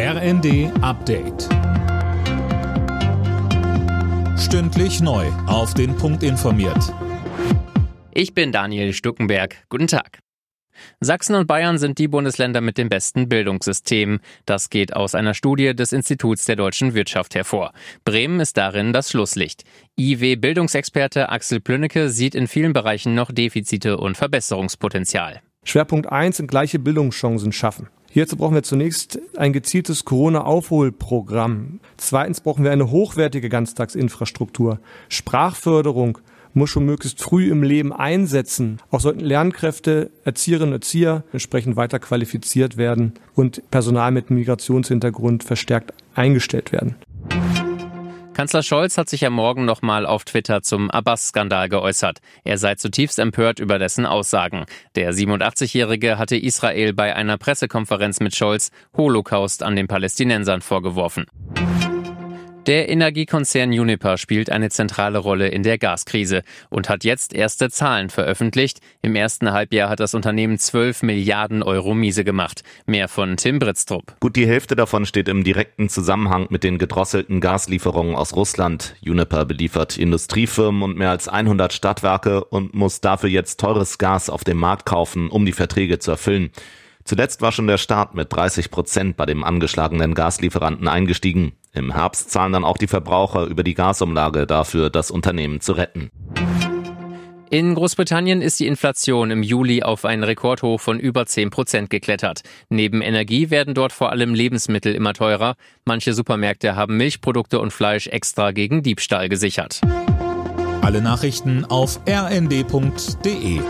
RND Update. Stündlich neu. Auf den Punkt informiert. Ich bin Daniel Stuckenberg. Guten Tag. Sachsen und Bayern sind die Bundesländer mit dem besten Bildungssystem. Das geht aus einer Studie des Instituts der deutschen Wirtschaft hervor. Bremen ist darin das Schlusslicht. IW-Bildungsexperte Axel Plünnecke sieht in vielen Bereichen noch Defizite und Verbesserungspotenzial. Schwerpunkt 1 sind gleiche Bildungschancen schaffen. Hierzu brauchen wir zunächst ein gezieltes Corona-Aufholprogramm. Zweitens brauchen wir eine hochwertige Ganztagsinfrastruktur. Sprachförderung muss schon möglichst früh im Leben einsetzen. Auch sollten Lernkräfte, Erzieherinnen und Erzieher entsprechend weiter qualifiziert werden und Personal mit Migrationshintergrund verstärkt eingestellt werden. Kanzler Scholz hat sich ja morgen nochmal auf Twitter zum Abbas-Skandal geäußert. Er sei zutiefst empört über dessen Aussagen. Der 87-Jährige hatte Israel bei einer Pressekonferenz mit Scholz Holocaust an den Palästinensern vorgeworfen. Der Energiekonzern Uniper spielt eine zentrale Rolle in der Gaskrise und hat jetzt erste Zahlen veröffentlicht. Im ersten Halbjahr hat das Unternehmen 12 Milliarden Euro miese gemacht. Mehr von Tim Britztrup. Gut die Hälfte davon steht im direkten Zusammenhang mit den gedrosselten Gaslieferungen aus Russland. Uniper beliefert Industriefirmen und mehr als 100 Stadtwerke und muss dafür jetzt teures Gas auf dem Markt kaufen, um die Verträge zu erfüllen. Zuletzt war schon der Staat mit 30 Prozent bei dem angeschlagenen Gaslieferanten eingestiegen. Im Herbst zahlen dann auch die Verbraucher über die Gasumlage dafür, das Unternehmen zu retten. In Großbritannien ist die Inflation im Juli auf einen Rekordhoch von über 10 Prozent geklettert. Neben Energie werden dort vor allem Lebensmittel immer teurer. Manche Supermärkte haben Milchprodukte und Fleisch extra gegen Diebstahl gesichert. Alle Nachrichten auf rnd.de